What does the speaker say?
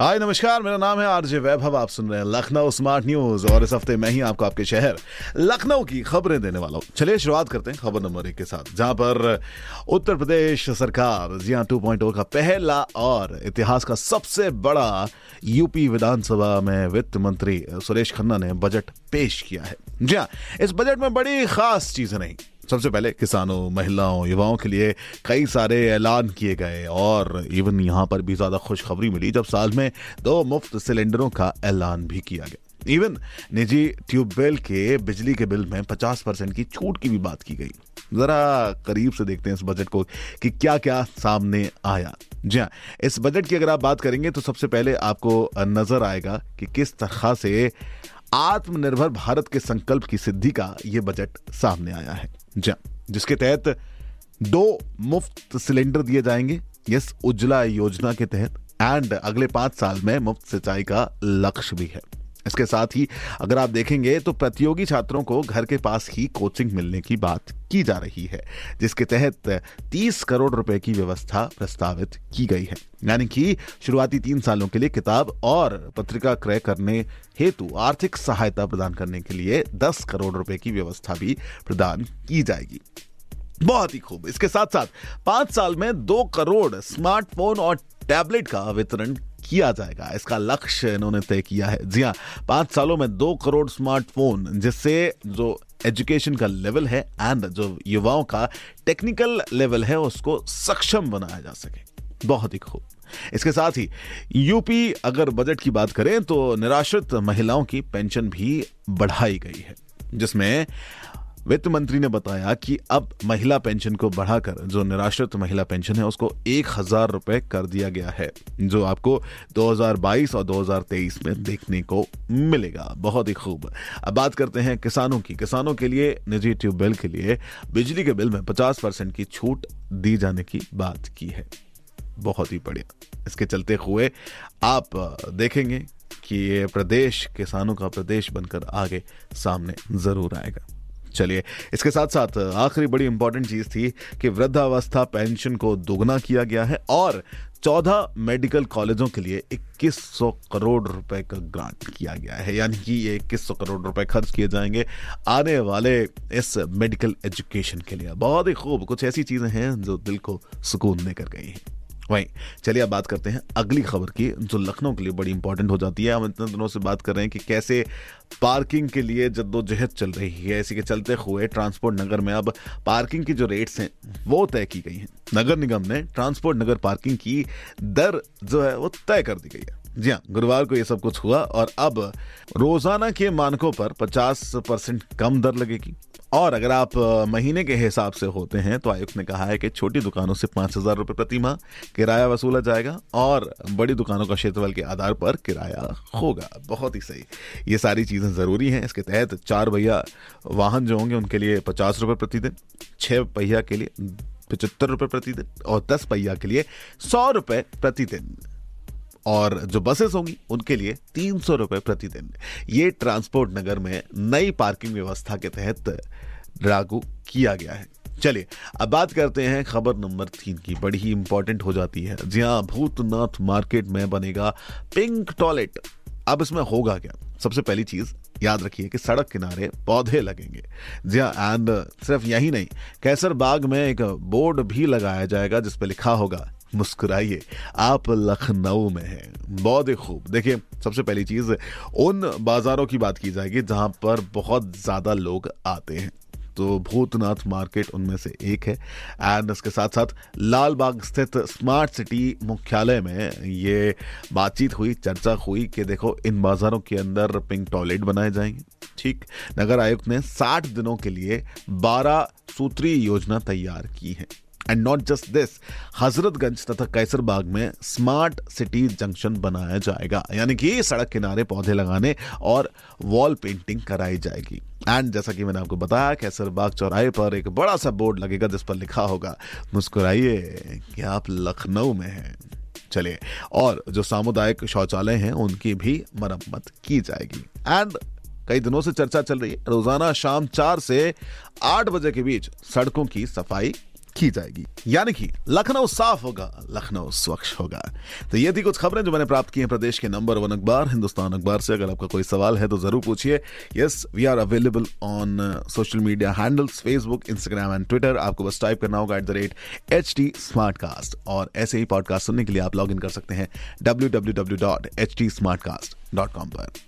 हाय, नमस्कार, मेरा नाम है आरजे वैभव, आप सुन रहे हैं लखनऊ स्मार्ट न्यूज़ और इस हफ़्ते मैं ही आपको आपके शहर लखनऊ की खबरें देने वाला हूँ। चलिए, शुरुआत करते हैं खबर नंबर एक के साथ, जहाँ पर उत्तर प्रदेश सरकार जी हाँ टू का पहला और इतिहास का सबसे बड़ा यूपी विधानसभा में वित्त मंत्री सुरेश खन्ना ने बजट पेश किया है। जी हाँ इस बजट में बड़ी खास चीज़ें नहीं सबसे पहले किसानों, महिलाओं, युवाओं के लिए कई सारे ऐलान किए गए और इवन यहाँ पर भी ज़्यादा खुशखबरी मिली जब साल में दो मुफ़्त सिलेंडरों का ऐलान भी किया गया। इवन निजी ट्यूबवेल के बिजली के बिल में 50 परसेंट की छूट की भी बात की गई। जरा करीब से देखते हैं इस बजट को कि क्या क्या सामने आया। जी हाँ इस बजट की अगर आप बात करेंगे तो सबसे पहले आपको नज़र आएगा कि किस तरह से आत्मनिर्भर भारत के संकल्प की सिद्धि का यह बजट सामने आया है। जी जिसके तहत दो मुफ़्त सिलेंडर दिए जाएँगे। यस, उज्ज्वला योजना के तहत। एंड अगले पाँच साल में मुफ़्त सिंचाई का लक्ष्य भी है। इसके साथ ही अगर आप देखेंगे तो प्रतियोगी छात्रों को घर के पास ही कोचिंग मिलने की बात की जा रही है, जिसके तहत 30 करोड़ रुपए की व्यवस्था प्रस्तावित की गई है। यानी कि शुरुआती तीन सालों के लिए किताब और पत्रिका क्रय करने हेतु आर्थिक सहायता प्रदान करने के लिए 10 करोड़ रुपए की व्यवस्था भी प्रदान की जाएगी। बहुत ही खूब। इसके साथ साथ पाँच साल में दो करोड़ स्मार्टफ़ोन और टैबलेट का वितरण किया जाएगा। इसका लक्ष्य इन्होंने तय किया है। जी हाँ पाँच सालों में दो करोड़ स्मार्टफ़ोन, जिससे जो एजुकेशन का लेवल है एंड जो युवाओं का टेक्निकल लेवल है, उसको सक्षम बनाया जा सके। बहुत ही खूब। इसके साथ ही यूपी अगर बजट की बात करें तो निराश्रित महिलाओं की पेंशन भी बढ़ाई गई है, जिसमें वित्त मंत्री ने बताया कि अब महिला पेंशन को बढ़ाकर, जो निराश्रित महिला पेंशन है, उसको एक हज़ार रुपए कर दिया गया है, जो आपको 2022 और 2023 में देखने को मिलेगा। बहुत ही खूब। अब बात करते हैं किसानों की। किसानों के लिए, निजी ट्यूबवेल के लिए, बिजली के बिल में 50 परसेंट की छूट दी जाने की बात की है। बहुत ही बढ़िया। इसके चलते हुए आप देखेंगे कि ये प्रदेश, किसानों का प्रदेश बनकर आगे सामने ज़रूर आएगा। चलिए, इसके साथ साथ आखिरी बड़ी इंपॉर्टेंट चीज़ थी कि वृद्धावस्था पेंशन को दोगुना किया गया है और चौदह मेडिकल कॉलेजों के लिए 2100 करोड़ रुपए का ग्रांट किया गया है। यानी कि ये 2100 करोड़ रुपए खर्च किए जाएँगे आने वाले इस मेडिकल एजुकेशन के लिए। बहुत ही खूब, कुछ ऐसी चीज़ें हैं जो दिल को सुकून देकर गई हैं। वहीं, चलिए अब बात करते हैं अगली खबर की, जो लखनऊ के लिए बड़ी इंपॉर्टेंट हो जाती है। हम इतने दिनों से बात कर रहे हैं कि कैसे पार्किंग के लिए जद्दोजहद चल रही है। इसी के चलते हुए ट्रांसपोर्ट नगर में अब पार्किंग की जो रेट्स हैं, वो तय की गई हैं। नगर निगम ने ट्रांसपोर्ट नगर पार्किंग की दर जो है, वो तय कर दी गई है। जी हाँ गुरुवार को ये सब कुछ हुआ और अब रोज़ाना के मानकों पर 50 परसेंट कम दर लगेगी। और अगर आप महीने के हिसाब से होते हैं तो आयुक्त ने कहा है कि छोटी दुकानों से पाँच हज़ार रुपए प्रति माह किराया वसूला जाएगा और बड़ी दुकानों का क्षेत्रफल के आधार पर किराया होगा। बहुत ही सही। ये सारी चीज़ें ज़रूरी हैं। इसके तहत चार भैया वाहन जो होंगे, उनके लिए पचास रुपए प्रतिदिन, छह पहिया के लिए पचहत्तर रुपए प्रतिदिन और दस पहिया के लिए सौ रुपए प्रतिदिन। और जो बसेस होंगी, उनके लिए तीन सौ रुपए प्रतिदिन। ये ट्रांसपोर्ट नगर में नई पार्किंग व्यवस्था के तहत लागू किया गया है। चलिए, अब बात करते हैं खबर नंबर तीन की। बड़ी ही इंपॉर्टेंट हो जाती है। जी हाँ भूतनाथ मार्केट में बनेगा पिंक टॉयलेट अब इसमें होगा क्या? सबसे पहली चीज़ याद रखिए कि सड़क किनारे पौधे लगेंगे। जी हाँ एंड सिर्फ़ यही नहीं कैसर बाग में एक बोर्ड भी लगाया जाएगा, जिस पर लिखा होगा मुस्कुराइए। आप लखनऊ में हैं। बहुत ही खूब। देखिए, सबसे पहली चीज़, उन बाजारों की बात की जाएगी जहाँ पर बहुत ज़्यादा लोग आते हैं। तो भूतनाथ मार्केट उनमें से एक है एंड इसके साथ साथ लाल बाग स्थित स्मार्ट सिटी मुख्यालय में ये बातचीत हुई, चर्चा हुई कि देखो, इन बाजारों के अंदर पिंक टॉयलेट बनाए जाएँगे। ठीक। नगर आयुक्त ने 60 दिनों के लिए 12 सूत्री योजना तैयार की है। And not just this Hazratganj तथा कैसरबाग में स्मार्ट सिटी जंक्शन बनाया जाएगा। यानी कि सड़क किनारे पौधे लगाने और वॉल पेंटिंग कराई जाएगी। एंड जैसा कि मैंने आपको बताया कैसरबाग चौराहे पर एक बड़ा सा बोर्ड लगेगा, जिस पर लिखा होगा, मुस्कुराइए, कि आप लखनऊ में हैं। चलिए, और जो सामुदायिक शौचालय हैं, उनकी भी मरम्मत की जाएगी। एंड कई दिनों से चर्चा चल रही है। रोज़ाना शाम चार से आठ बजे के बीच सड़कों की सफ़ाई की जाएगी। यानी कि लखनऊ साफ़ होगा, लखनऊ स्वच्छ होगा। तो ये थी कुछ खबरें जो मैंने प्राप्त की हैं प्रदेश के नंबर वन अखबार, हिंदुस्तान अखबार से। अगर आपका कोई सवाल है तो ज़रूर पूछिए। Yes we are available on social media handles Facebook Instagram and Twitter आपको बस टाइप करना होगा at the rate H T Smartcast और ऐसे ही पॉडकास्ट सुनने के लिए आप लॉग इन कर सकते हैं W W W dot H T Smartcast dot com पर।